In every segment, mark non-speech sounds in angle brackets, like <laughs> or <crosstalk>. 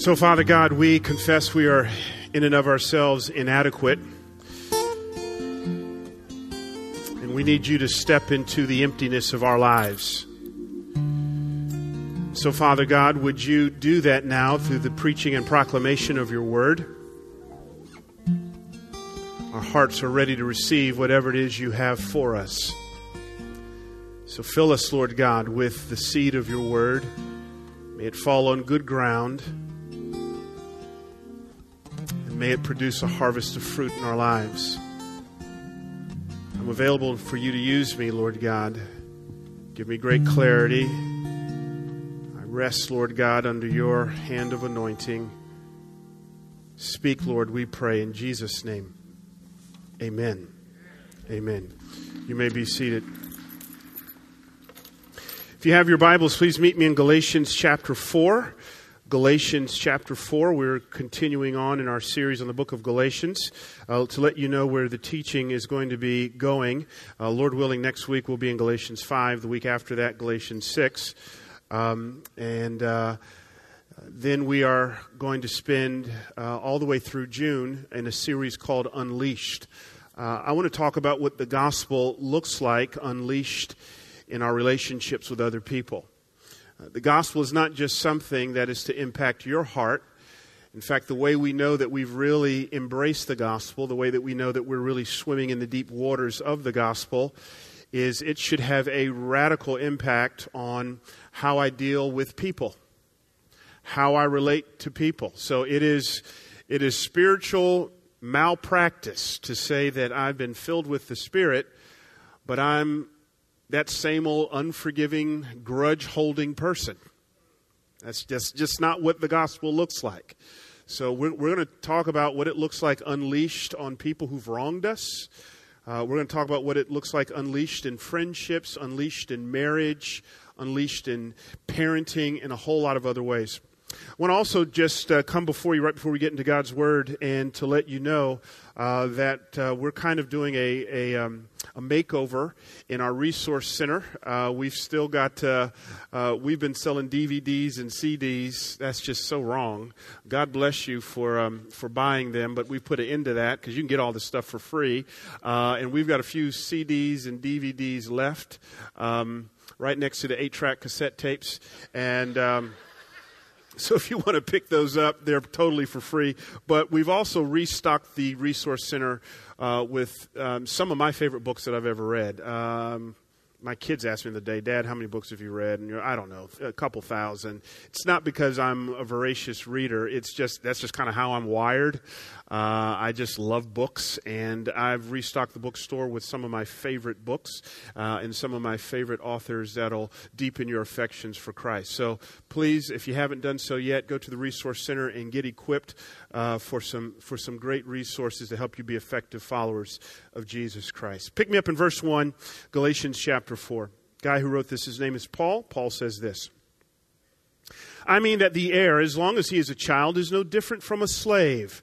So, Father God, we confess we are in and of ourselves inadequate. And we need you to step into the emptiness of our lives. So, Father God, would you do that now through the preaching and proclamation of your word? Our hearts are ready to receive whatever it is you have for us. So, fill us, Lord God, with the seed of your word. May it fall on good ground may it produce a harvest of fruit in our lives. I'm available for you to use me, Lord God. Give me great clarity. I rest, Lord God, under your hand of anointing. Speak, Lord, we pray in Jesus' name. Amen. Amen. You may be seated. If you have your Bibles, please meet me in Galatians chapter 4. Galatians chapter 4. We're continuing on in our series on the book of Galatians. Uh, to let you know where the teaching is going to be going, uh, Lord willing, next week we'll be in Galatians 5, the week after that, Galatians 6. Um, and uh, then we are going to spend uh, all the way through June in a series called Unleashed. Uh, I want to talk about what the gospel looks like unleashed in our relationships with other people. Uh, the gospel is not just something that is to impact your heart. In fact, the way we know that we've really embraced the gospel, the way that we know that we're really swimming in the deep waters of the gospel, is it should have a radical impact on how I deal with people, how I relate to people. So it is, it is spiritual malpractice to say that I've been filled with the Spirit, but I'm that same old unforgiving, grudge holding person. That's just, just not what the gospel looks like. So, we're, we're going to talk about what it looks like unleashed on people who've wronged us. Uh, we're going to talk about what it looks like unleashed in friendships, unleashed in marriage, unleashed in parenting, and a whole lot of other ways. I want to also just uh, come before you right before we get into God's Word and to let you know uh, that uh, we're kind of doing a, a, um, a, makeover in our resource center. Uh, we've still got, uh, uh, we've been selling DVDs and CDs. That's just so wrong. God bless you for, um, for buying them, but we've put an end to that because you can get all this stuff for free. and we've got a few CDs and DVDs left um, right next to the eight track cassette tapes. And. So if you want to pick those up, they're totally for free. But we've also restocked the Resource Center uh, with um, some of my favorite books that I've ever read. Um, my kids asked me the other day, Dad, how many books have you read? And I don't know, a couple thousand. It's not because I'm a voracious reader. It's just that's just kind of how I'm wired. Uh, I just love books, and I've restocked the bookstore with some of my favorite books uh, and some of my favorite authors that'll deepen your affections for Christ. So please, if you haven't done so yet, go to the Resource Center and get equipped uh, for some for some great resources to help you be effective followers of Jesus Christ. Pick me up in verse one, Galatians chapter four. Guy who wrote this, his name is Paul. Paul says this. I mean that the heir, as long as he is a child, is no different from a slave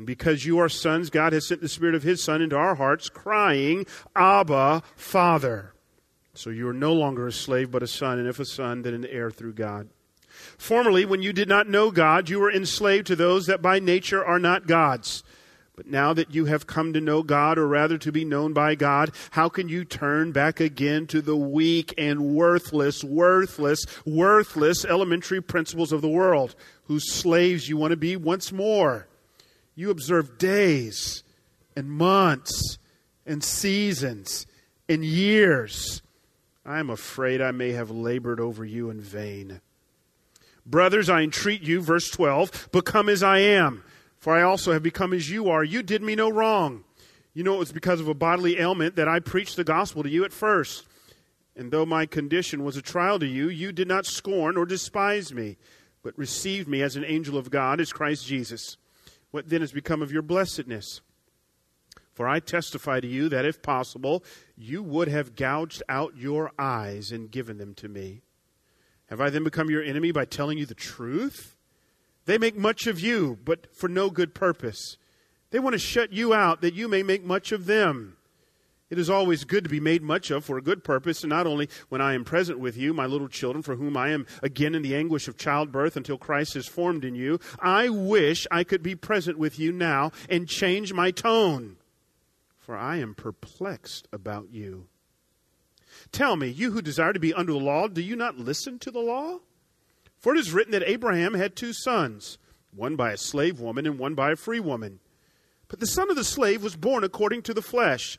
And because you are sons, God has sent the Spirit of His Son into our hearts, crying, Abba, Father. So you are no longer a slave, but a son, and if a son, then an heir through God. Formerly, when you did not know God, you were enslaved to those that by nature are not God's. But now that you have come to know God, or rather to be known by God, how can you turn back again to the weak and worthless, worthless, worthless elementary principles of the world, whose slaves you want to be once more? You observe days and months and seasons and years. I am afraid I may have labored over you in vain. Brothers, I entreat you, verse 12, become as I am, for I also have become as you are. You did me no wrong. You know it was because of a bodily ailment that I preached the gospel to you at first. And though my condition was a trial to you, you did not scorn or despise me. but received me as an angel of God, as Christ Jesus. What then has become of your blessedness? For I testify to you that if possible, you would have gouged out your eyes and given them to me. Have I then become your enemy by telling you the truth? They make much of you, but for no good purpose. They want to shut you out that you may make much of them. It is always good to be made much of for a good purpose, and not only when I am present with you, my little children, for whom I am again in the anguish of childbirth until Christ is formed in you. I wish I could be present with you now and change my tone, for I am perplexed about you. Tell me, you who desire to be under the law, do you not listen to the law? For it is written that Abraham had two sons, one by a slave woman and one by a free woman. But the son of the slave was born according to the flesh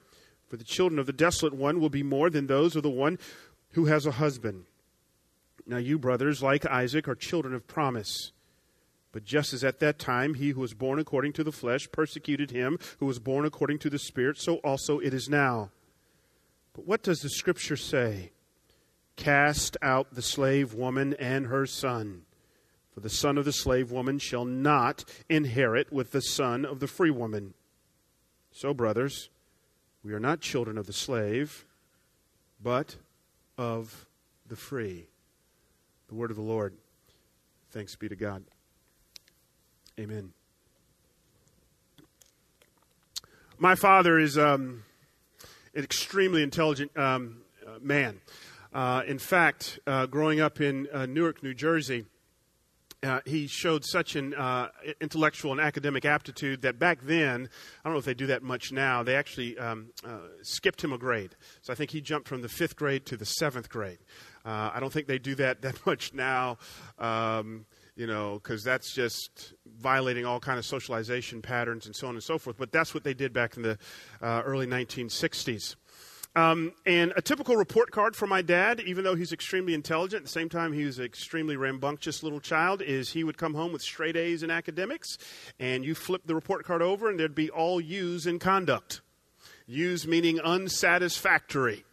For the children of the desolate one will be more than those of the one who has a husband. Now, you, brothers, like Isaac, are children of promise. But just as at that time he who was born according to the flesh persecuted him who was born according to the Spirit, so also it is now. But what does the Scripture say? Cast out the slave woman and her son, for the son of the slave woman shall not inherit with the son of the free woman. So, brothers, we are not children of the slave, but of the free. The word of the Lord. Thanks be to God. Amen. My father is um, an extremely intelligent um, uh, man. Uh, in fact, uh, growing up in uh, Newark, New Jersey, uh, he showed such an uh, intellectual and academic aptitude that back then, I don't know if they do that much now, they actually um, uh, skipped him a grade. So I think he jumped from the fifth grade to the seventh grade. Uh, I don't think they do that <laughs> that much now, um, you know, because that's just violating all kind of socialization patterns and so on and so forth. But that's what they did back in the uh, early 1960s. Um, and a typical report card for my dad, even though he's extremely intelligent, at the same time he was an extremely rambunctious little child, is he would come home with straight A's in academics, and you flip the report card over, and there'd be all U's in conduct. U's meaning unsatisfactory.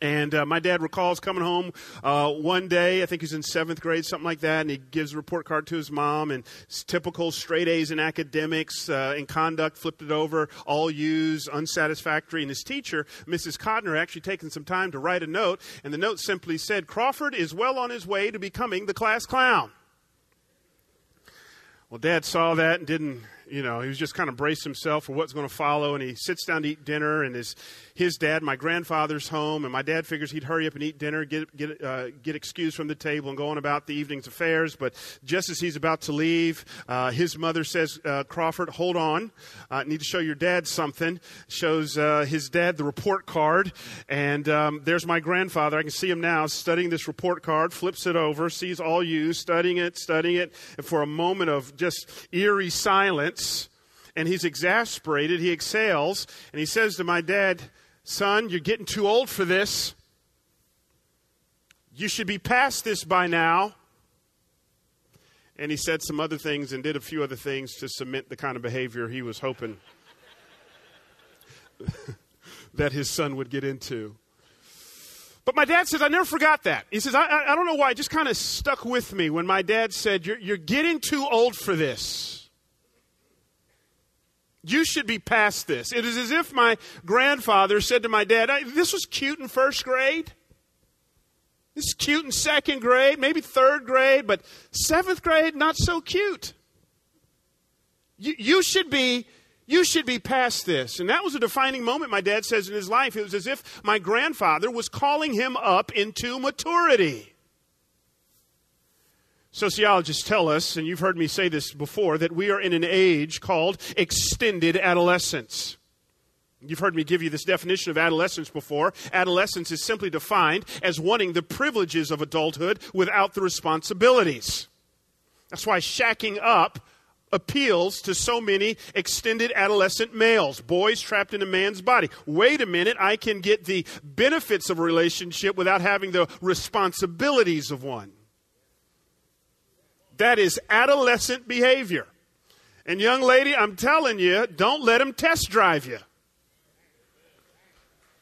And uh, my dad recalls coming home uh, one day, I think he's in seventh grade, something like that, and he gives a report card to his mom, and typical straight A's in academics, uh, in conduct, flipped it over, all U's, unsatisfactory. And his teacher, Mrs. Codner, actually taken some time to write a note, and the note simply said, Crawford is well on his way to becoming the class clown. Well, dad saw that and didn't you know, he was just kind of braced himself for what's going to follow. And he sits down to eat dinner, and his his dad, my grandfather's home, and my dad figures he'd hurry up and eat dinner, get get uh, get excused from the table, and go on about the evening's affairs. But just as he's about to leave, uh, his mother says, uh, "Crawford, hold on, I need to show your dad something." Shows uh, his dad the report card, and um, there's my grandfather. I can see him now studying this report card. Flips it over, sees all you studying it, studying it, and for a moment of just eerie silence and he's exasperated. He exhales and he says to my dad, Son, you're getting too old for this. You should be past this by now. And he said some other things and did a few other things to cement the kind of behavior he was hoping <laughs> that his son would get into. But my dad says, I never forgot that. He says, I, I, I don't know why, it just kind of stuck with me when my dad said, you're, you're getting too old for this. You should be past this. It is as if my grandfather said to my dad, This was cute in first grade. This is cute in second grade, maybe third grade, but seventh grade, not so cute. You, you, should be. You should be past this. And that was a defining moment, my dad says, in his life. It was as if my grandfather was calling him up into maturity. Sociologists tell us, and you've heard me say this before, that we are in an age called extended adolescence. You've heard me give you this definition of adolescence before. Adolescence is simply defined as wanting the privileges of adulthood without the responsibilities. That's why shacking up appeals to so many extended adolescent males, boys trapped in a man's body. Wait a minute, I can get the benefits of a relationship without having the responsibilities of one. That is adolescent behavior. And, young lady, I'm telling you, don't let him test drive you.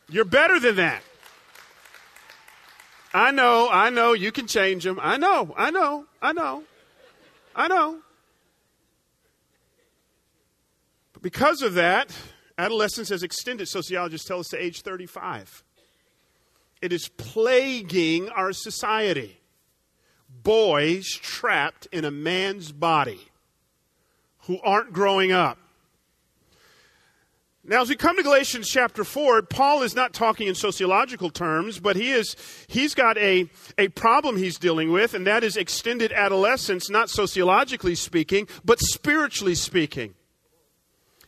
You're better than that. I know, I know, you can change them. I know, I know, I know, I know. But because of that, adolescence has extended, sociologists tell us, to age 35. It is plaguing our society. Boys trapped in a man's body who aren't growing up. Now, as we come to Galatians chapter 4, Paul is not talking in sociological terms, but he is, he's got a, a problem he's dealing with, and that is extended adolescence, not sociologically speaking, but spiritually speaking.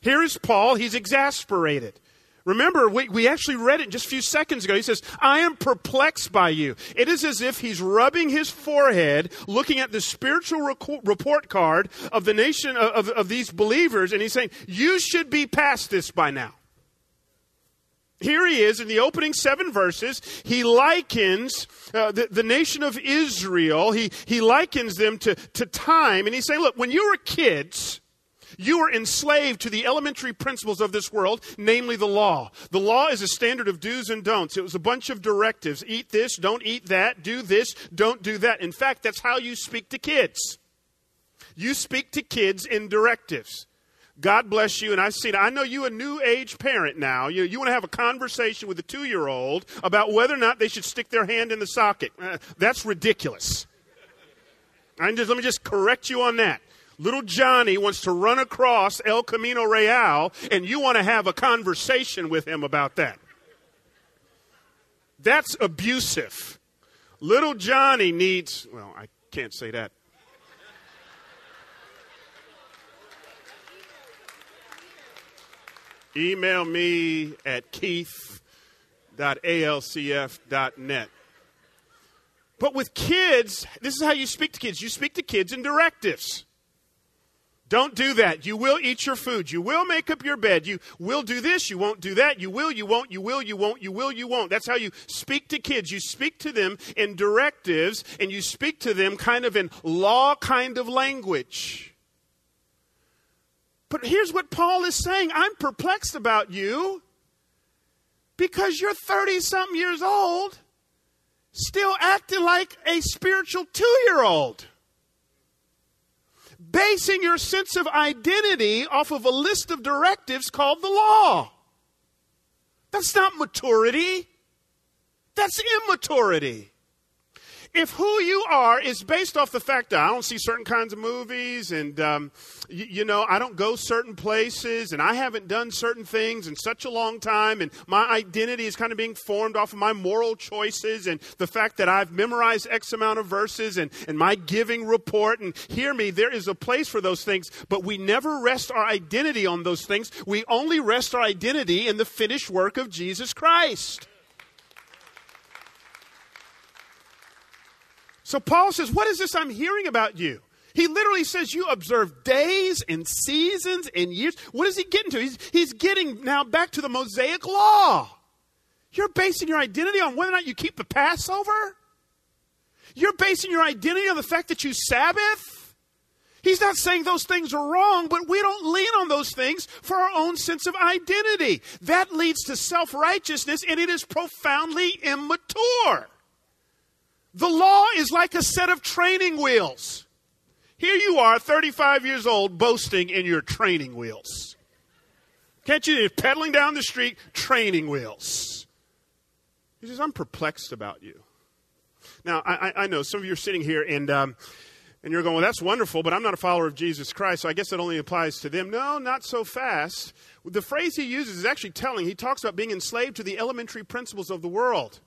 Here is Paul, he's exasperated. Remember, we, we actually read it just a few seconds ago. He says, I am perplexed by you. It is as if he's rubbing his forehead, looking at the spiritual report card of the nation of, of, of these believers, and he's saying, You should be past this by now. Here he is in the opening seven verses. He likens uh, the, the nation of Israel, he, he likens them to, to time, and he's saying, Look, when you were kids, you are enslaved to the elementary principles of this world, namely the law. The law is a standard of do's and don'ts. It was a bunch of directives. Eat this, don't eat that, do this, don't do that. In fact, that's how you speak to kids. You speak to kids in directives. God bless you. And I see. I know you a new age parent now. You, you want to have a conversation with a two year old about whether or not they should stick their hand in the socket. Uh, that's ridiculous. I just, let me just correct you on that. Little Johnny wants to run across El Camino Real, and you want to have a conversation with him about that. That's abusive. Little Johnny needs, well, I can't say that. Email me at keith.alcf.net. But with kids, this is how you speak to kids. You speak to kids in directives. Don't do that. You will eat your food. You will make up your bed. You will do this. You won't do that. You will, you won't, you will, you won't, you will, you won't. That's how you speak to kids. You speak to them in directives and you speak to them kind of in law kind of language. But here's what Paul is saying I'm perplexed about you because you're 30 something years old, still acting like a spiritual two year old basing your sense of identity off of a list of directives called the law. That's not maturity. That's immaturity if who you are is based off the fact that I don't see certain kinds of movies and, um, you, you know, I don't go certain places and I haven't done certain things in such a long time and my identity is kind of being formed off of my moral choices and the fact that I've memorized X amount of verses and, and my giving report and hear me, there is a place for those things, but we never rest our identity on those things. We only rest our identity in the finished work of Jesus Christ. So Paul says, What is this I'm hearing about you? He literally says you observe days and seasons and years. What is he getting to? He's, he's getting now back to the Mosaic law. You're basing your identity on whether or not you keep the Passover. You're basing your identity on the fact that you Sabbath. He's not saying those things are wrong, but we don't lean on those things for our own sense of identity. That leads to self righteousness, and it is profoundly immature. The law is like a set of training wheels. Here you are, 35 years old, boasting in your training wheels. Can't you? Pedaling down the street, training wheels. He says, I'm perplexed about you. Now, I, I know some of you are sitting here and, um, and you're going, well, that's wonderful, but I'm not a follower of Jesus Christ, so I guess it only applies to them. No, not so fast. The phrase he uses is actually telling. He talks about being enslaved to the elementary principles of the world.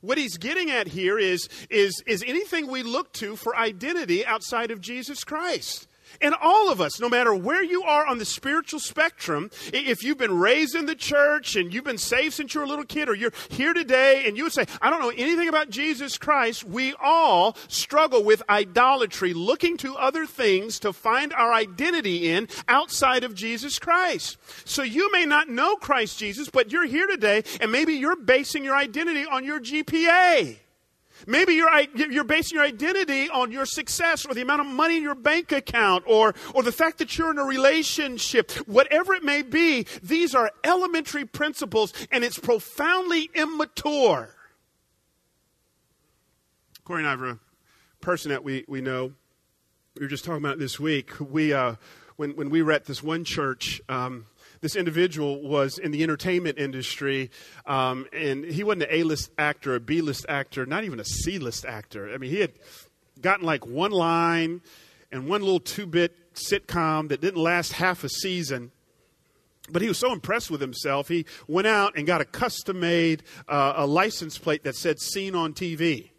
What he's getting at here is, is, is anything we look to for identity outside of Jesus Christ. And all of us, no matter where you are on the spiritual spectrum, if you've been raised in the church and you've been saved since you were a little kid, or you're here today and you would say, I don't know anything about Jesus Christ, we all struggle with idolatry, looking to other things to find our identity in outside of Jesus Christ. So you may not know Christ Jesus, but you're here today and maybe you're basing your identity on your GPA. Maybe you're, you're basing your identity on your success or the amount of money in your bank account or, or the fact that you're in a relationship. Whatever it may be, these are elementary principles and it's profoundly immature. Korie and I have a person that we, we know. We were just talking about this week. We, uh, when, when we were at this one church, um, this individual was in the entertainment industry, um, and he wasn't an A list actor, a B list actor, not even a C list actor. I mean, he had gotten like one line and one little two bit sitcom that didn't last half a season. But he was so impressed with himself, he went out and got a custom made uh, a license plate that said seen on TV.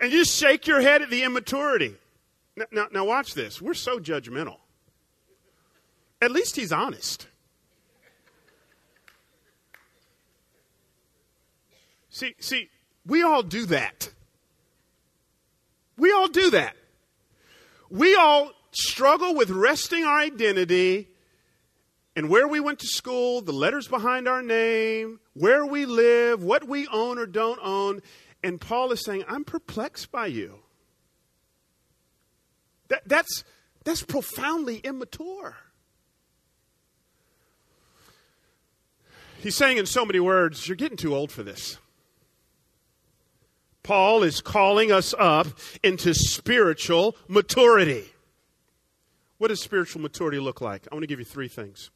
And you shake your head at the immaturity. Now, now, now, watch this. We're so judgmental. At least he's honest. See, see, we all do that. We all do that. We all struggle with resting our identity and where we went to school, the letters behind our name, where we live, what we own or don't own. And Paul is saying, I'm perplexed by you. That, that's, that's profoundly immature. He's saying in so many words, you're getting too old for this. Paul is calling us up into spiritual maturity. What does spiritual maturity look like? I want to give you three things.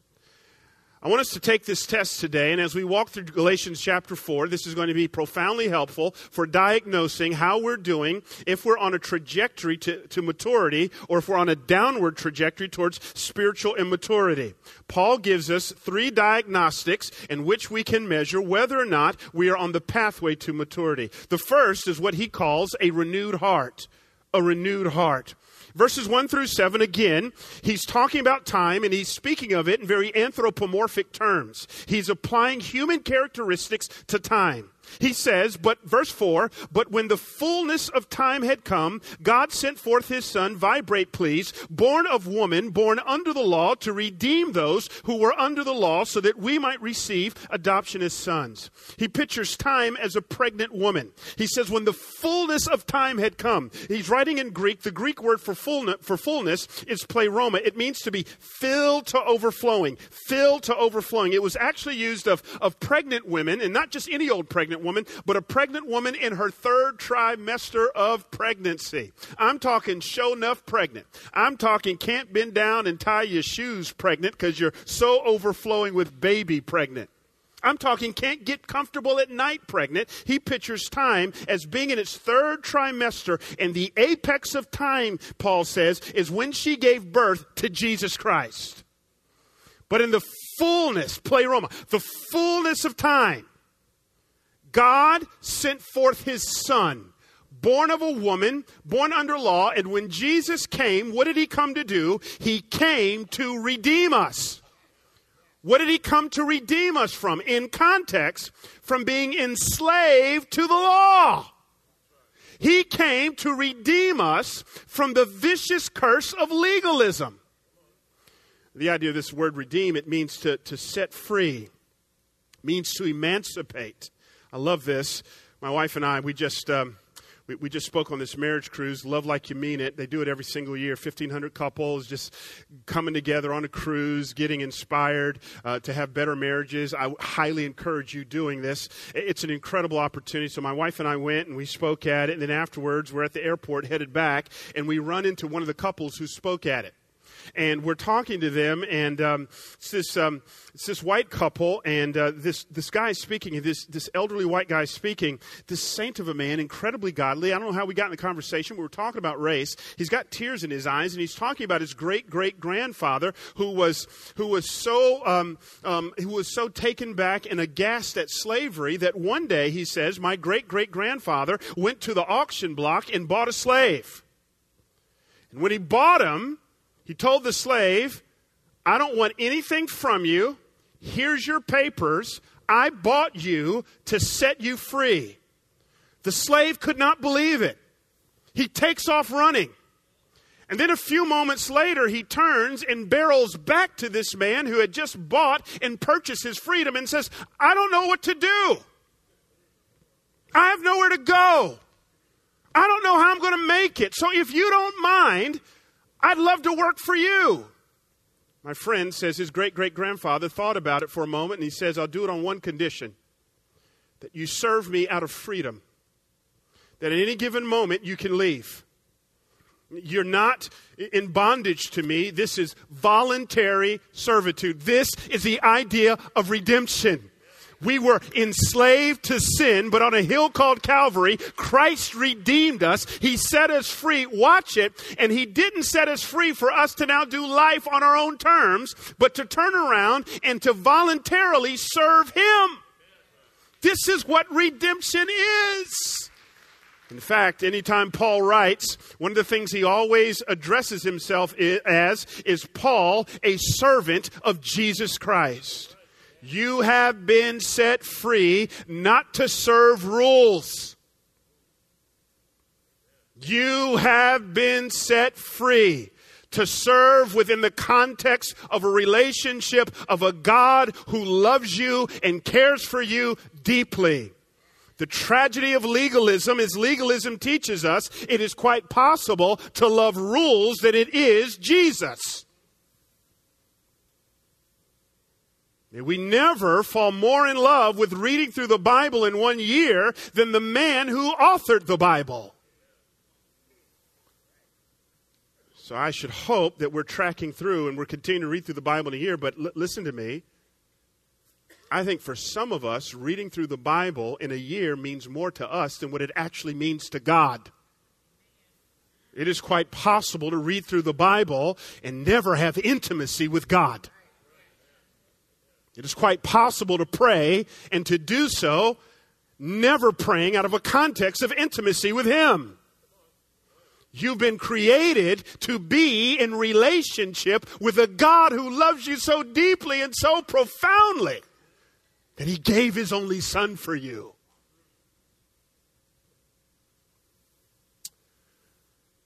I want us to take this test today, and as we walk through Galatians chapter 4, this is going to be profoundly helpful for diagnosing how we're doing, if we're on a trajectory to, to maturity, or if we're on a downward trajectory towards spiritual immaturity. Paul gives us three diagnostics in which we can measure whether or not we are on the pathway to maturity. The first is what he calls a renewed heart. A renewed heart verses 1 through 7, again, he's talking about time and he's speaking of it in very anthropomorphic terms. He's applying human characteristics to time. He says, but verse 4, but when the fullness of time had come, God sent forth his son, vibrate please, born of woman, born under the law, to redeem those who were under the law so that we might receive adoption as sons. He pictures time as a pregnant woman. He says, when the fullness of time had come, he's writing in Greek, the Greek word for fullness, for fullness is pleroma. It means to be filled to overflowing, filled to overflowing. It was actually used of, of pregnant women, and not just any old pregnant pregnant woman, but a pregnant woman in her third trimester of pregnancy. I'm talking show enough pregnant. I'm talking can't bend down and tie your shoes pregnant because you're so overflowing with baby pregnant. I'm talking can't get comfortable at night pregnant. He pictures time as being in its third trimester, and the apex of time, Paul says, is when she gave birth to Jesus Christ. But in the fullness, pleroma, the fullness of time, God sent forth his son, born of a woman, born under law, and when Jesus came, what did he come to do? He came to redeem us. What did he come to redeem us from? In context, from being enslaved to the law. He came to redeem us from the vicious curse of legalism. The idea of this word redeem, it means to, to set free, means to emancipate. I love this. My wife and I, we just. Um, we, just spoke on this marriage cruise, Love Like You Mean It. They do it every single year. 1,500 couples just coming together on a cruise, getting inspired uh, to have better marriages. I highly encourage you doing this. It's an incredible opportunity. So my wife and I went and we spoke at it. And then afterwards, we're at the airport headed back and we run into one of the couples who spoke at it. And we're talking to them, and um, it's this um, it's this white couple, and uh, this this guy speaking, this this elderly white guy is speaking, this saint of a man, incredibly godly. I don't know how we got in the conversation. We were talking about race. He's got tears in his eyes, and he's talking about his great great grandfather who was who was so um, um, who was so taken back and aghast at slavery that one day he says, "My great great grandfather went to the auction block and bought a slave." And when he bought him, he told the slave, I don't want anything from you. Here's your papers. I bought you to set you free. The slave could not believe it. He takes off running. And then a few moments later, he turns and barrels back to this man who had just bought and purchased his freedom and says, I don't know what to do. I have nowhere to go. I don't know how I'm going to make it. So if you don't mind, I'd love to work for you. My friend says his great great grandfather thought about it for a moment and he says, I'll do it on one condition that you serve me out of freedom. That at any given moment you can leave. You're not in bondage to me. This is voluntary servitude. This is the idea of redemption. We were enslaved to sin, but on a hill called Calvary, Christ redeemed us. He set us free. Watch it. And He didn't set us free for us to now do life on our own terms, but to turn around and to voluntarily serve Him. This is what redemption is. In fact, anytime Paul writes, one of the things he always addresses himself as is Paul, a servant of Jesus Christ. You have been set free not to serve rules. You have been set free to serve within the context of a relationship of a God who loves you and cares for you deeply. The tragedy of legalism is legalism teaches us it is quite possible to love rules than it is Jesus. May we never fall more in love with reading through the Bible in one year than the man who authored the Bible. So I should hope that we're tracking through and we're continuing to read through the Bible in a year, but l- listen to me. I think for some of us, reading through the Bible in a year means more to us than what it actually means to God. It is quite possible to read through the Bible and never have intimacy with God. It is quite possible to pray and to do so never praying out of a context of intimacy with Him. You've been created to be in relationship with a God who loves you so deeply and so profoundly that He gave His only Son for you.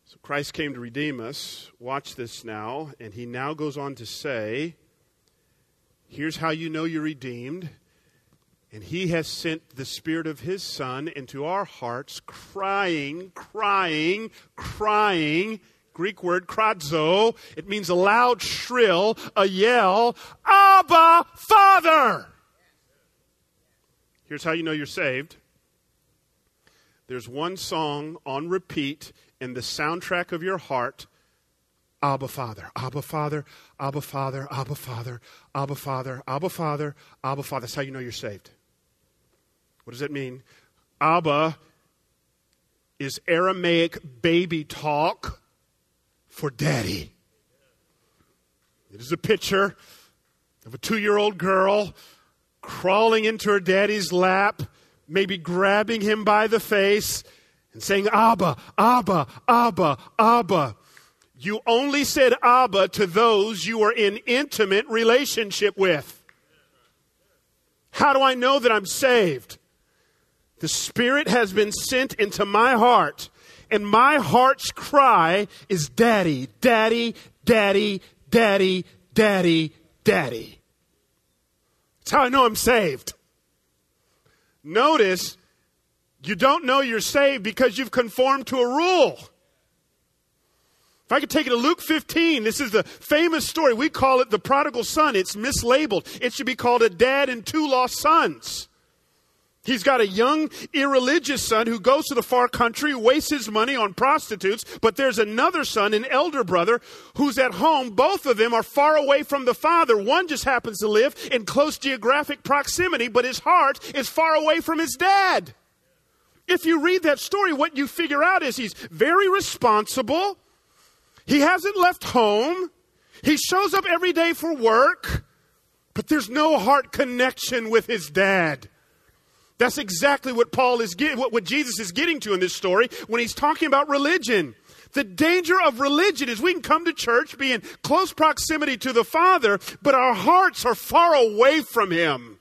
So Christ came to redeem us. Watch this now. And He now goes on to say, Here's how you know you're redeemed. And he has sent the Spirit of his Son into our hearts, crying, crying, crying. Greek word krazo. It means a loud shrill, a yell. Abba, Father! Here's how you know you're saved. There's one song on repeat in the soundtrack of your heart Abba Father, Abba Father, Abba Father, Abba Father, Abba Father, Abba Father, Abba Father. That's how you know you're saved. What does that mean? Abba is Aramaic baby talk for daddy. It is a picture of a two year old girl crawling into her daddy's lap, maybe grabbing him by the face and saying, Abba, Abba, Abba, Abba. You only said Abba to those you are in intimate relationship with. How do I know that I'm saved? The Spirit has been sent into my heart, and my heart's cry is Daddy, Daddy, Daddy, Daddy, Daddy, Daddy. That's how I know I'm saved. Notice, you don't know you're saved because you've conformed to a rule. If I could take it to Luke 15, this is the famous story. We call it the prodigal son. It's mislabeled. It should be called a dad and two lost sons. He's got a young, irreligious son who goes to the far country, wastes his money on prostitutes, but there's another son, an elder brother, who's at home. Both of them are far away from the father. One just happens to live in close geographic proximity, but his heart is far away from his dad. If you read that story, what you figure out is he's very responsible. He hasn't left home. He shows up every day for work, but there's no heart connection with his dad. That's exactly what Paul is getting, what, what Jesus is getting to in this story when he's talking about religion. The danger of religion is we can come to church, be in close proximity to the Father, but our hearts are far away from Him.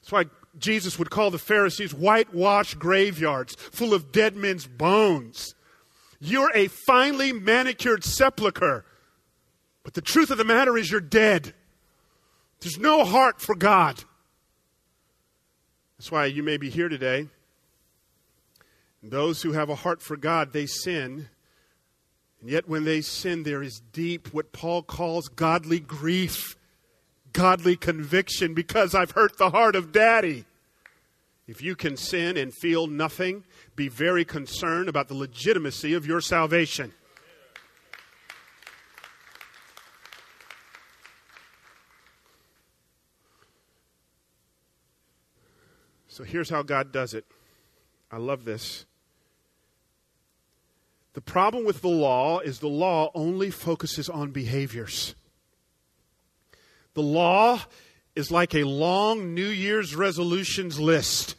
That's why Jesus would call the Pharisees whitewashed graveyards full of dead men's bones. You're a finely manicured sepulchre. But the truth of the matter is, you're dead. There's no heart for God. That's why you may be here today. Those who have a heart for God, they sin. And yet, when they sin, there is deep, what Paul calls godly grief, godly conviction, because I've hurt the heart of daddy. If you can sin and feel nothing, be very concerned about the legitimacy of your salvation. So here's how God does it. I love this. The problem with the law is the law only focuses on behaviors. The law is like a long New Year's resolutions list.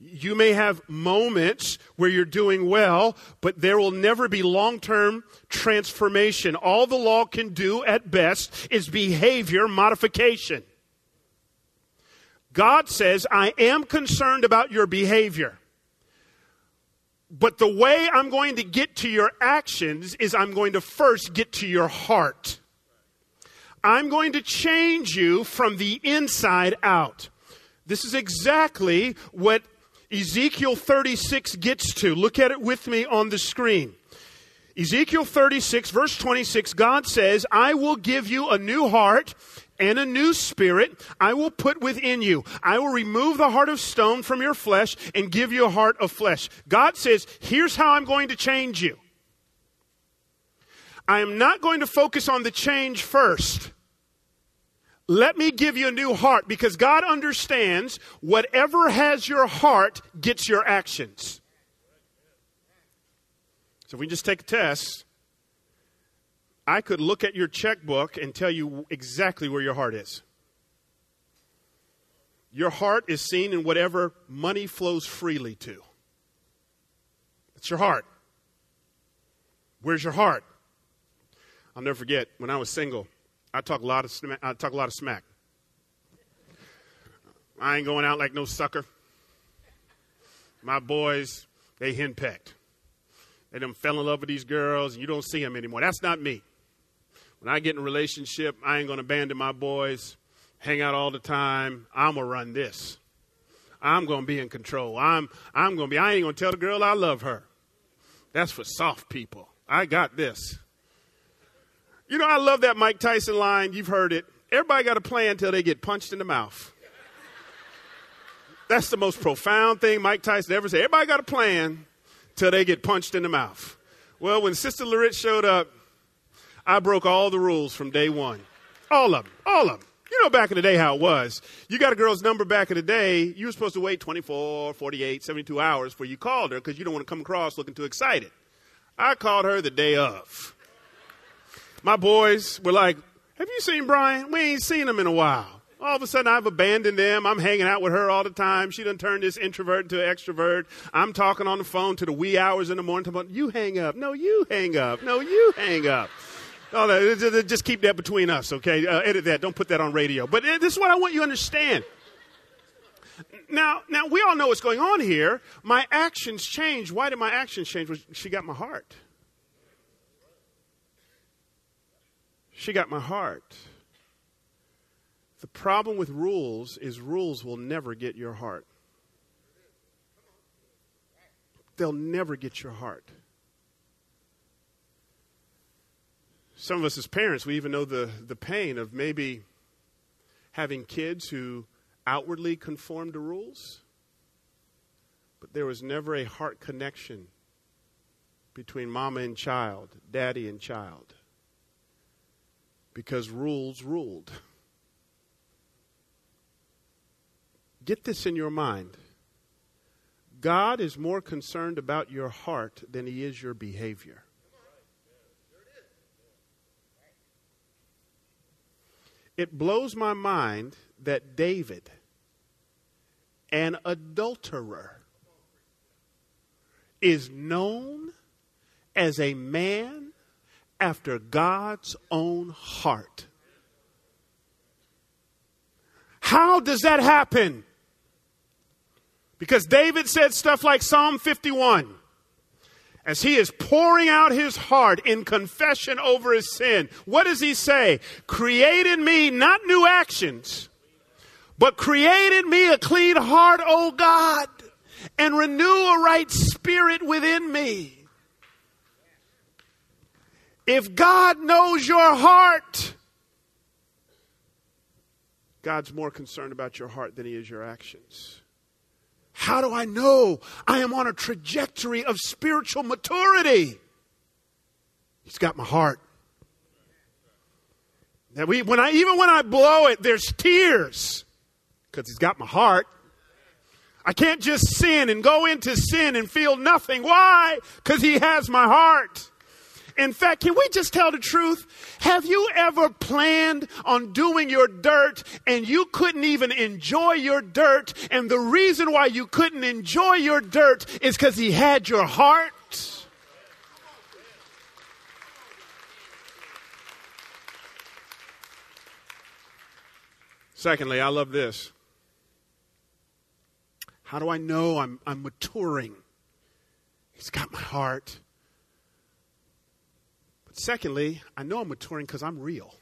You may have moments where you're doing well, but there will never be long term transformation. All the law can do at best is behavior modification. God says, I am concerned about your behavior. But the way I'm going to get to your actions is I'm going to first get to your heart. I'm going to change you from the inside out. This is exactly what Ezekiel 36 gets to. Look at it with me on the screen. Ezekiel 36, verse 26, God says, I will give you a new heart and a new spirit I will put within you. I will remove the heart of stone from your flesh and give you a heart of flesh. God says, here's how I'm going to change you. I am not going to focus on the change first. Let me give you a new heart because God understands whatever has your heart gets your actions. So if we just take a test, I could look at your checkbook and tell you exactly where your heart is. Your heart is seen in whatever money flows freely to. It's your heart. Where's your heart? I'll never forget when I was single. I talk a lot of smack. I talk a lot of smack. I ain't going out like no sucker. My boys, they henpecked. They them fell in love with these girls, and you don't see them anymore. That's not me. When I get in a relationship, I ain't to abandon my boys, hang out all the time. I'm to run this. I'm to be in control. I'm, I'm to be, I ain't to tell the girl I love her. That's for soft people. I got this. You know, I love that Mike Tyson line. You've heard it. Everybody got a plan until they get punched in the mouth. That's the most profound thing Mike Tyson ever said. Everybody got a plan till they get punched in the mouth. Well, when Sister Loritts showed up, I broke all the rules from day one. All of them. All of them. You know back in the day how it was. You got a girl's number back in the day, you were supposed to wait 24, 48, 72 hours before you called her because you don't want to come across looking too excited. I called her the day of. My boys were like, Have you seen Bryan? We ain't seen him in a while. All of a sudden, I've abandoned them. I'm hanging out with her all the time. She done turned this introvert into an extrovert. I'm talking on the phone to the wee hours in the morning. Talking, you hang up. No, you hang up. No, you hang up. Oh, no, just keep that between us, okay? Uh, edit that. Don't put that on radio. But uh, this is what I want you to understand. Now, now we all know what's going on here. My actions changed. Why did my actions change? Well, she got my heart. She got my heart. The problem with rules is rules will never get your heart. They'll never get your heart. Some of us as parents, we even know the, the pain of maybe having kids who outwardly conformed to rules, but there was never a heart connection between mama and child, daddy and child, because rules ruled. Get this in your mind. God is more concerned about your heart than he is your behavior. It blows my mind that David, an adulterer, is known as a man after God's own heart. How does that happen? Because David said stuff like Psalm 51 as he is pouring out his heart in confession over his sin. What does he say? Create in me not new actions, but create in me a clean heart, O God, and renew a right spirit within me. If God knows your heart, God's more concerned about your heart than he is your actions. How do I know I am on a trajectory of spiritual maturity? He's got my heart. Now we, when I, even when I blow it, there's tears because he's got my heart. I can't just sin and go into sin and feel nothing. Why? Because he has my heart. In fact, can we just tell the truth? Have you ever planned on doing your dirt and you couldn't even enjoy your dirt? And the reason why you couldn't enjoy your dirt is because he had your heart? Secondly, I love this. How do I know I'm, I'm maturing? He's got my heart. Secondly, I know I'm maturing because I'm real.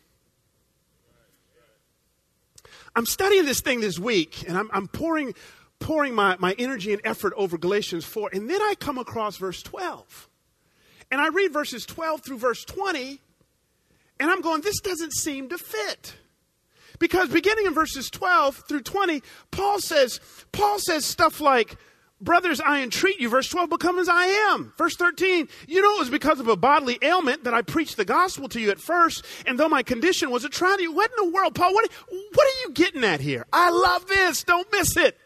I'm studying this thing this week, and I'm, I'm pouring, pouring my, my energy and effort over Galatians 4, and then I come across verse 12. And I read verses 12 through verse 20, and I'm going, this doesn't seem to fit. Because beginning in verses 12 through 20, Paul says, Paul says stuff like, Brothers, I entreat you, verse 12, become as I am. Verse 13, you know it was because of a bodily ailment that I preached the gospel to you at first, and though my condition was a trial to you, what in the world, Paul, what, what are you getting at here? I love this, don't miss it.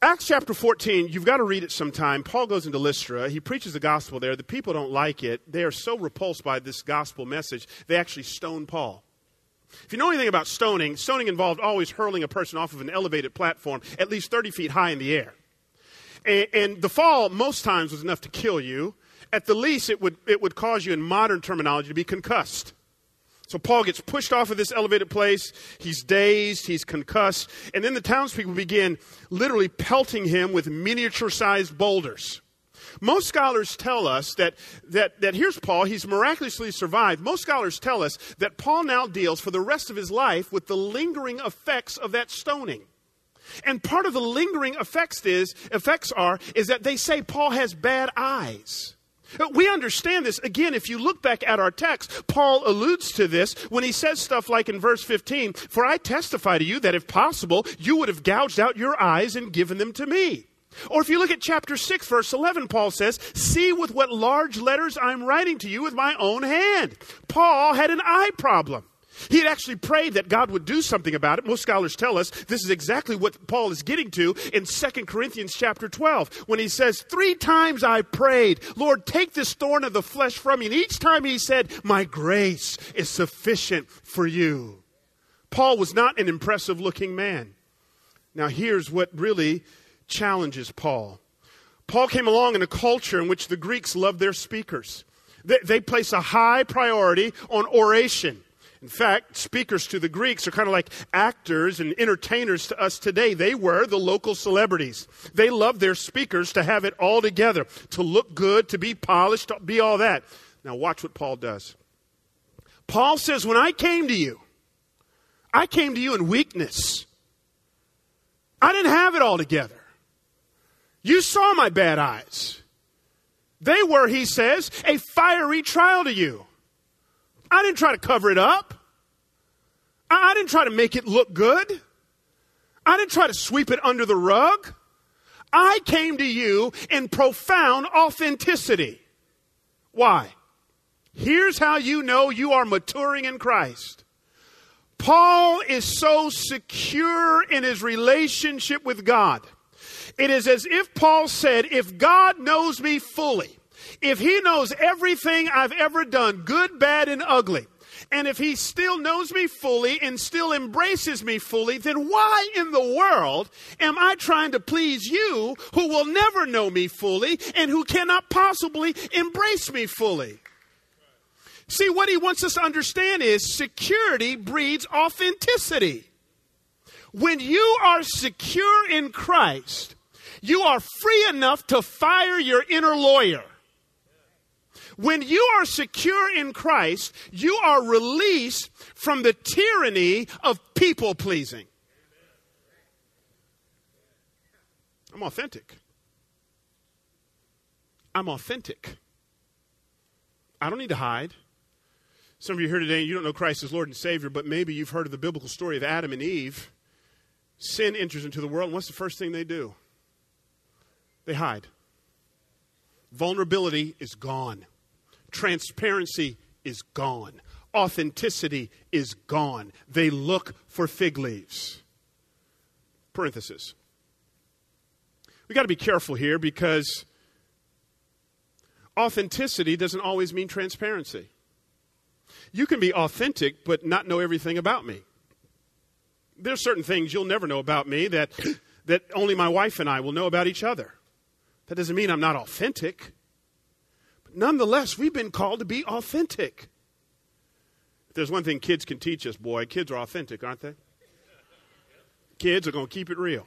Acts chapter 14, you've got to read it sometime. Paul goes into Lystra. He preaches the gospel there. The people don't like it. They are so repulsed by this gospel message, they actually stone Paul. If you know anything about stoning, stoning involved always hurling a person off of an elevated platform at least 30 feet high in the air. And, and, the fall, most times, was enough to kill you. At the least, it would, it would cause you, in modern terminology, to be concussed. So Paul gets pushed off of this elevated place. He's dazed. He's concussed. And then the townspeople begin literally pelting him with miniature sized boulders. Most scholars tell us that, that, that here's Paul, he's miraculously survived. Most scholars tell us that Paul now deals for the rest of his life with the lingering effects of that stoning. And part of the lingering effects is effects are is that they say Paul has bad eyes. Uh, we understand this. Again, if you look back at our text, Paul alludes to this when he says stuff like in verse 15, For I testify to you that if possible, you would have gouged out your eyes and given them to me. Or if you look at chapter 6, verse 11, Paul says, See with what large letters I'm writing to you with my own hand. Paul had an eye problem. He had actually prayed that God would do something about it. Most scholars tell us this is exactly what Paul is getting to in 2 Corinthians chapter 12 when he says, Three times I prayed, Lord, take this thorn of the flesh from me. And each time he said, My grace is sufficient for you. Paul was not an impressive looking man. Now, here's what really challenges Paul. Paul came along in a culture in which the Greeks loved their speakers. They, they place a high priority on oration. In fact, speakers to the Greeks are kind of like actors and entertainers to us today. They were the local celebrities. They loved their speakers to have it all together, to look good, to be polished, to be all that. Now, watch what Paul does. Paul says, When I came to you, I came to you in weakness. I didn't have it all together. You saw my bad eyes. They were, he says, a fiery trial to you. I didn't try to cover it up. I, didn't try to make it look good. I didn't try to sweep it under the rug. I came to you in profound authenticity. Why? Here's how you know you are maturing in Christ. Paul is so secure in his relationship with God. It is as if Paul said, if God knows me fully, if he knows everything I've ever done, good, bad, and ugly, and if he still knows me fully and still embraces me fully, then why in the world am I trying to please you who will never know me fully and who cannot possibly embrace me fully? See, what he wants us to understand is security breeds authenticity. When you are secure in Christ, you are free enough to fire your inner lawyer. When you are secure in Christ, you are released from the tyranny of people pleasing. I'm authentic. I'm authentic. I don't need to hide. Some of you here today, you don't know Christ as Lord and Savior, but maybe you've heard of the biblical story of Adam and Eve. Sin enters into the world, and what's the first thing they do? They hide. Vulnerability is gone. Transparency is gone. Authenticity is gone. They look for fig leaves. Parenthesis. We got to be careful here because authenticity doesn't always mean transparency. You can be authentic but not know everything about me. There's certain things you'll never know about me that, that only my wife and I will know about each other. That doesn't mean I'm not authentic But nonetheless, we've been called to be authentic. If there's one thing kids can teach us, boy, kids are authentic, aren't they? Kids are going to keep it real.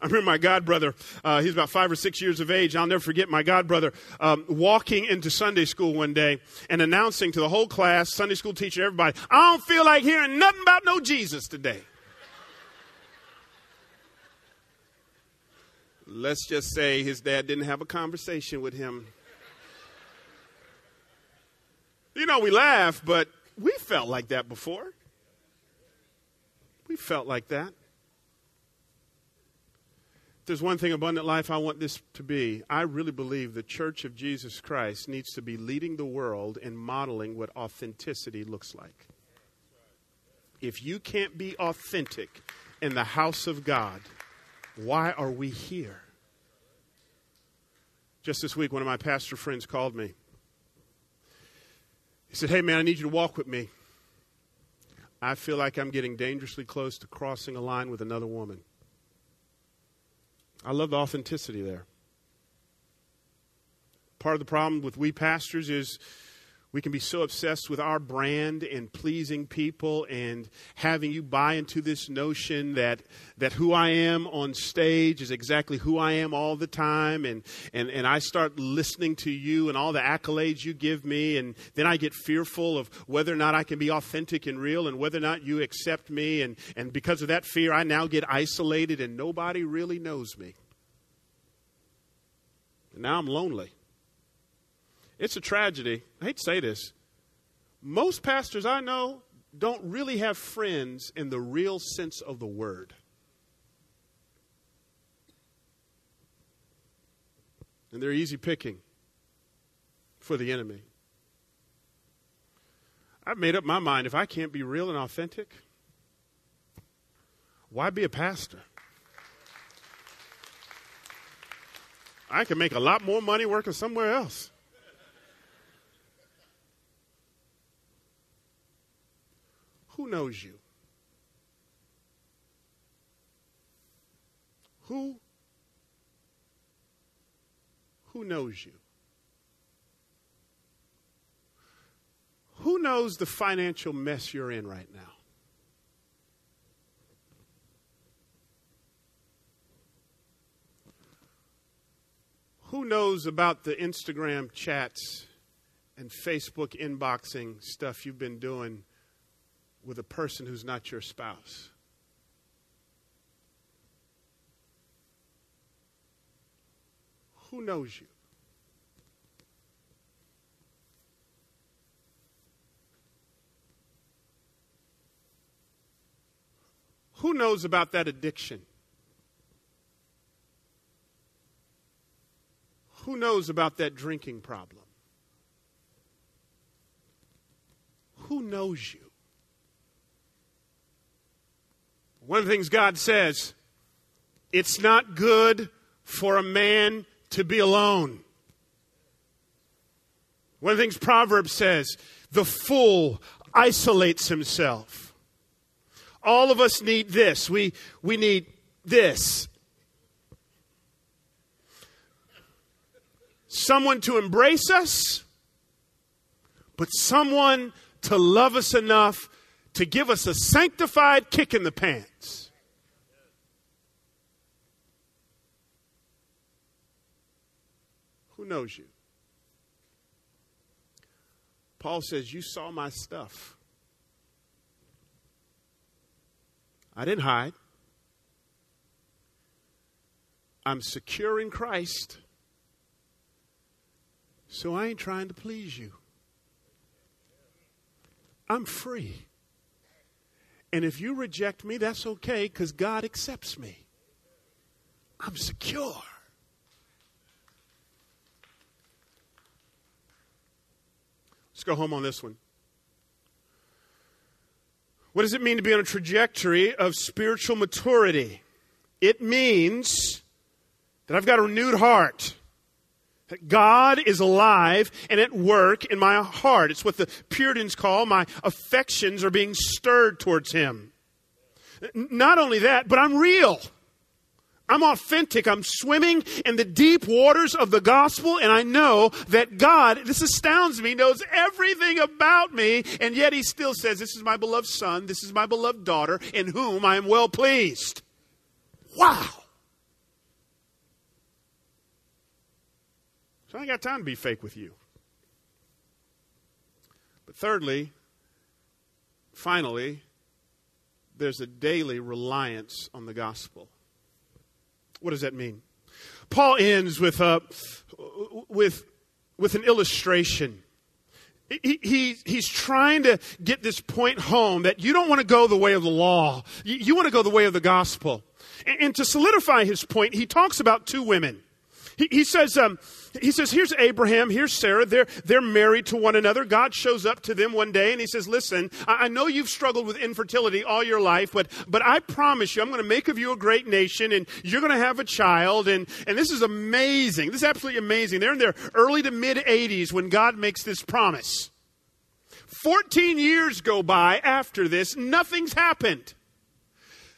I remember my godbrother, uh, he's about five or six years of age. I'll never forget my godbrother um, walking into Sunday school one day and announcing to the whole class, Sunday school teacher, everybody, I don't feel like hearing nothing about no Jesus today. Let's just say his dad didn't have a conversation with him you know, we laugh, but we felt like that before. We felt like that. If there's one thing abundant life I want this to be, I really believe the Church of Jesus Christ needs to be leading the world in modeling what authenticity looks like. If you can't be authentic in the house of God, why are we here? Just this week, one of my pastor friends called me he said, Hey, man, I need you to walk with me. I feel like I'm getting dangerously close to crossing a line with another woman. I love the authenticity there. Part of the problem with we pastors is we can be so obsessed with our brand and pleasing people and having you buy into this notion that, that who I am on stage is exactly who I am all the time. And, and, and I start listening to you and all the accolades you give me. And then I get fearful of whether or not I can be authentic and real and whether or not you accept me. And, and because of that fear, I now get isolated and nobody really knows me. And now I'm lonely. It's a tragedy. I hate to say this. Most pastors I know don't really have friends in the real sense of the word. And they're easy picking for the enemy. I've made up my mind if I can't be real and authentic, why be a pastor? I can make a lot more money working somewhere else. Who knows you? Who? Who knows you? Who knows the financial mess you're in right now? Who knows about the Instagram chats and Facebook inboxing stuff you've been doing with a person who's not your spouse. Who knows you? Who knows about that addiction? Who knows about that drinking problem? Who knows you? One of the things God says, it's not good for a man to be alone. One of the things Proverbs says, the fool isolates himself. All of us need this. We, we need this. Someone to embrace us, but someone to love us enough to give us a sanctified kick in the pants. Who knows you? Paul says, You saw my stuff. I didn't hide. I'm secure in Christ. So I ain't trying to please you. I'm free. And if you reject me, that's okay because God accepts me. I'm secure. Let's go home on this one. What does it mean to be on a trajectory of spiritual maturity? It means that I've got a renewed heart. God is alive and at work in my heart. It's what the Puritans call my affections are being stirred towards Him. Not only that, but I'm real. I'm authentic. I'm swimming in the deep waters of the gospel, and I know that God, this astounds me, knows everything about me, and yet He still says, This is my beloved Son, this is my beloved daughter, in whom I am well pleased. Wow. So I ain't got time to be fake with you. But thirdly, finally, there's a daily reliance on the gospel. What does that mean? Paul ends with, a, with, with an illustration. He, he, he's trying to get this point home that you don't want to go the way of the law. You, you want to go the way of the gospel. And, and, to solidify his point, he talks about two women. He, he says, um, he says, here's Abraham, here's Sarah. They're, they're married to one another. God shows up to them one day and he says, listen, I, I know you've struggled with infertility all your life, but, but I promise you, I'm going to make of you a great nation and you're going to have a child. And, and this is amazing. This is absolutely amazing. They're in their early to mid 80s when God makes this promise. 14 years go by after this. Nothing's happened.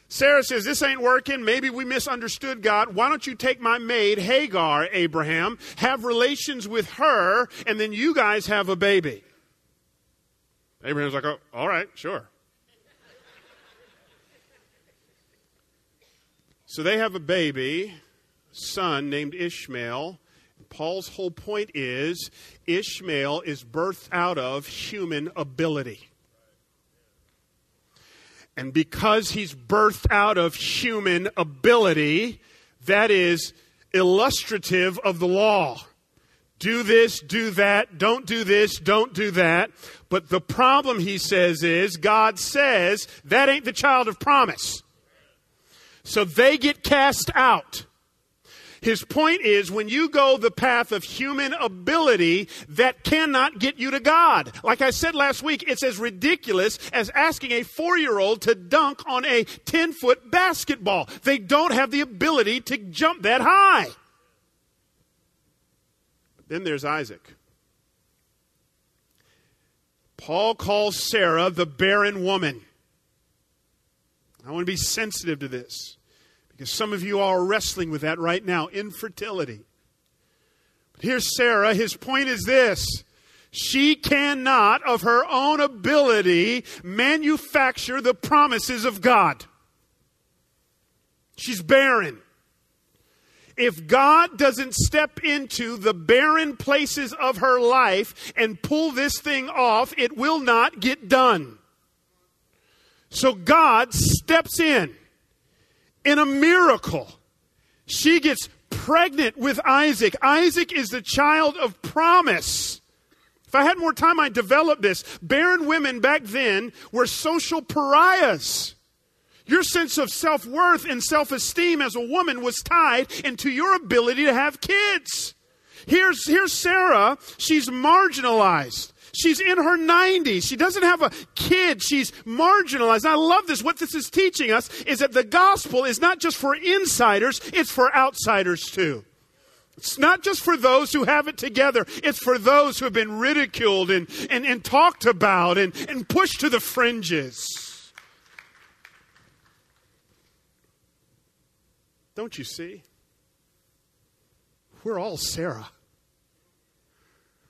Sarah says, This ain't working. Maybe we misunderstood God. Why don't you take my maid, Hagar, Abraham, have relations with her, and then you guys have a baby? Abraham's like, oh, All right, sure. so they have a baby, son named Ishmael. Paul's whole point is Ishmael is birthed out of human ability. And because he's birthed out of human ability, that is illustrative of the law. Do this, do that, don't do this, don't do that. But the problem, he says, is God says that ain't the child of promise. So they get cast out. His point is when you go the path of human ability, that cannot get you to God. Like I said last week, it's as ridiculous as asking a four year old to dunk on a 10 foot basketball. They don't have the ability to jump that high. Then there's Isaac. Paul calls Sarah the barren woman. I want to be sensitive to this. Because some of you are wrestling with that right now infertility. But here's Sarah. His point is this she cannot, of her own ability, manufacture the promises of God. She's barren. If God doesn't step into the barren places of her life and pull this thing off, it will not get done. So God steps in in a miracle. She gets pregnant with Isaac. Isaac is the child of promise. If I had more time, I'd develop this. Barren women back then were social pariahs. Your sense of self worth and self esteem as a woman was tied into your ability to have kids. Here's, here's Sarah. She's marginalized. She's in her 90s. She doesn't have a kid. She's marginalized. I love this. What this is teaching us is that the gospel is not just for insiders, it's for outsiders too. It's not just for those who have it together. It's for those who have been ridiculed and, and, and talked about and, and pushed to the fringes. Don't you see? We're all Sarah.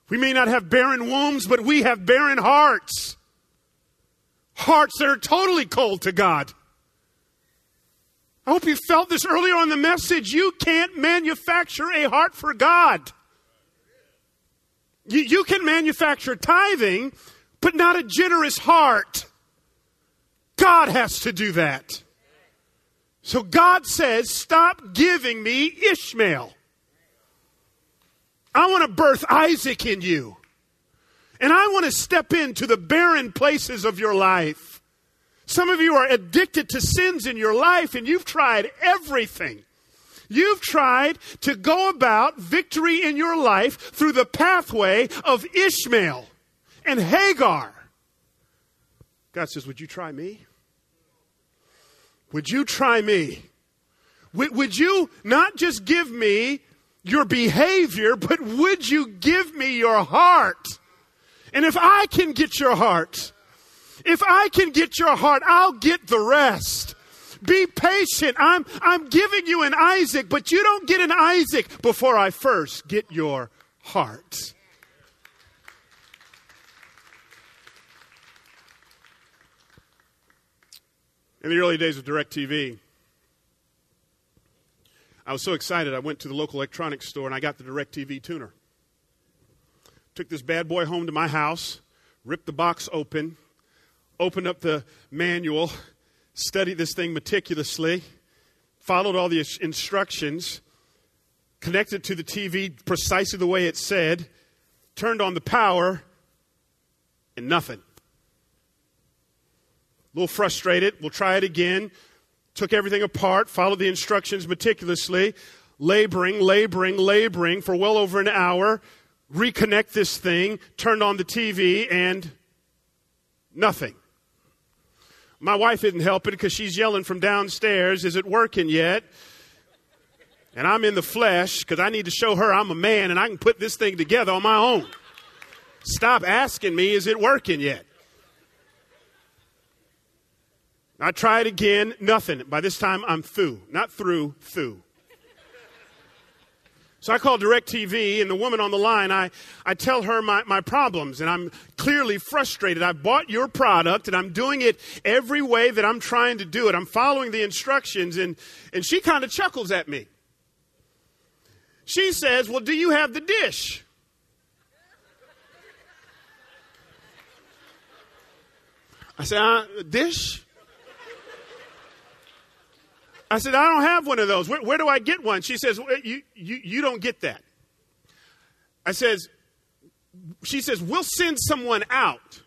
We may not have barren wombs, but we have barren hearts. Hearts that are totally cold to God. I hope you felt this earlier on the message. You can't manufacture a heart for God. You, you can manufacture tithing, but not a generous heart. God has to do that. So God says, Stop giving me Ishmael. I want to birth Isaac in you. And I want to step into the barren places of your life. Some of you are addicted to sins in your life and you've tried everything. You've tried to go about victory in your life through the pathway of Ishmael and Hagar. God says, Would you try me? Would you try me? Would you not just give me your behavior, but would you give me your heart? And if I can get your heart, if I can get your heart, I'll get the rest. Be patient. I'm, I'm giving you an Isaac, but you don't get an Isaac before I first get your heart. In the early days of DirecTV, I was so excited, I went to the local electronics store and I got the DirecTV tuner. Took this bad boy home to my house, ripped the box open, opened up the manual, studied this thing meticulously, followed all the instructions, connected to the TV precisely the way it said, turned on the power, and nothing. A little frustrated. We'll try it again took everything apart, followed the instructions meticulously, laboring, laboring, laboring for well over an hour, reconnect this thing, turned on the TV, and nothing. My wife isn't helping because she's yelling from downstairs, Is it working yet? And I'm in the flesh because I need to show her I'm a man and I can put this thing together on my own. Stop asking me, Is it working yet? I tried again, nothing. By this time, I'm through. Not through, through. So I call DirecTV, and the woman on the line, I, I tell her my, my problems, and I'm clearly frustrated. I bought your product, and I'm doing it every way that I'm trying to do it. I'm following the instructions, and, and she kind of chuckles at me. She says, Well, do you have the dish? I said, uh, Dish? I said, I don't have one of those. Where, where do I get one? She says, well, you, you, you don't get that. I says, she says, we'll send someone out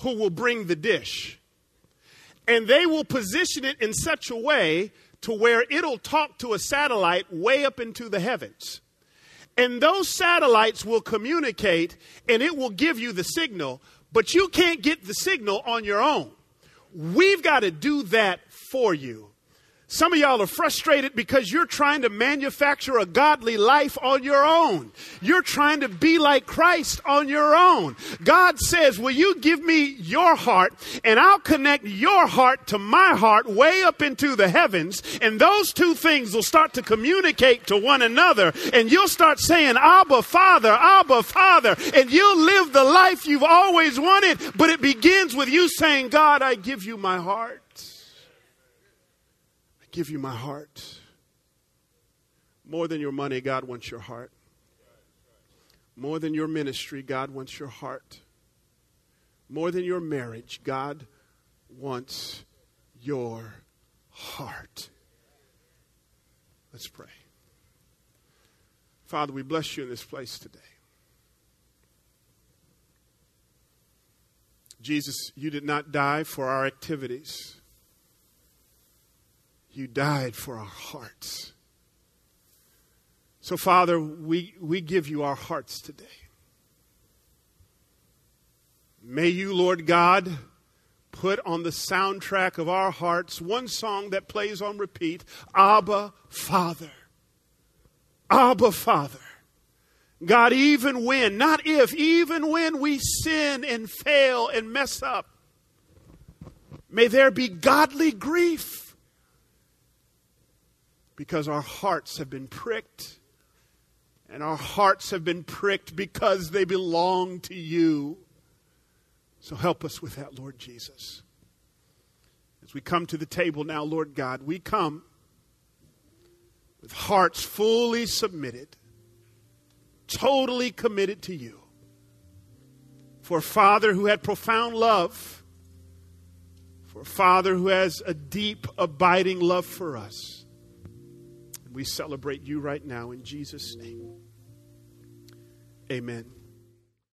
who will bring the dish. And they will position it in such a way to where it'll talk to a satellite way up into the heavens. And those satellites will communicate and it will give you the signal, but you can't get the signal on your own. We've got to do that for you. Some of y'all are frustrated because you're trying to manufacture a godly life on your own. You're trying to be like Christ on your own. God says, Will you give me your heart and I'll connect your heart to my heart way up into the heavens? And those two things will start to communicate to one another. And you'll start saying, Abba, Father, Abba, Father. And you'll live the life you've always wanted. But it begins with you saying, God, I give you my heart give you my heart. More than your money, God wants your heart. More than your ministry, God wants your heart. More than your marriage, God wants your heart. Let's pray. Father, we bless you in this place today. Jesus, you did not die for our activities. You died for our hearts. So, Father, we, we give you our hearts today. May you, Lord God, put on the soundtrack of our hearts one song that plays on repeat Abba, Father. Abba, Father. God, even when, not if, even when we sin and fail and mess up, may there be godly grief because our hearts have been pricked and our hearts have been pricked because they belong to you. So help us with that, Lord Jesus. As we come to the table now, Lord God, we come with hearts fully submitted, totally committed to you. For a Father who had profound love, for a Father who has a deep, abiding love for us. We celebrate you right now in Jesus' name. Amen.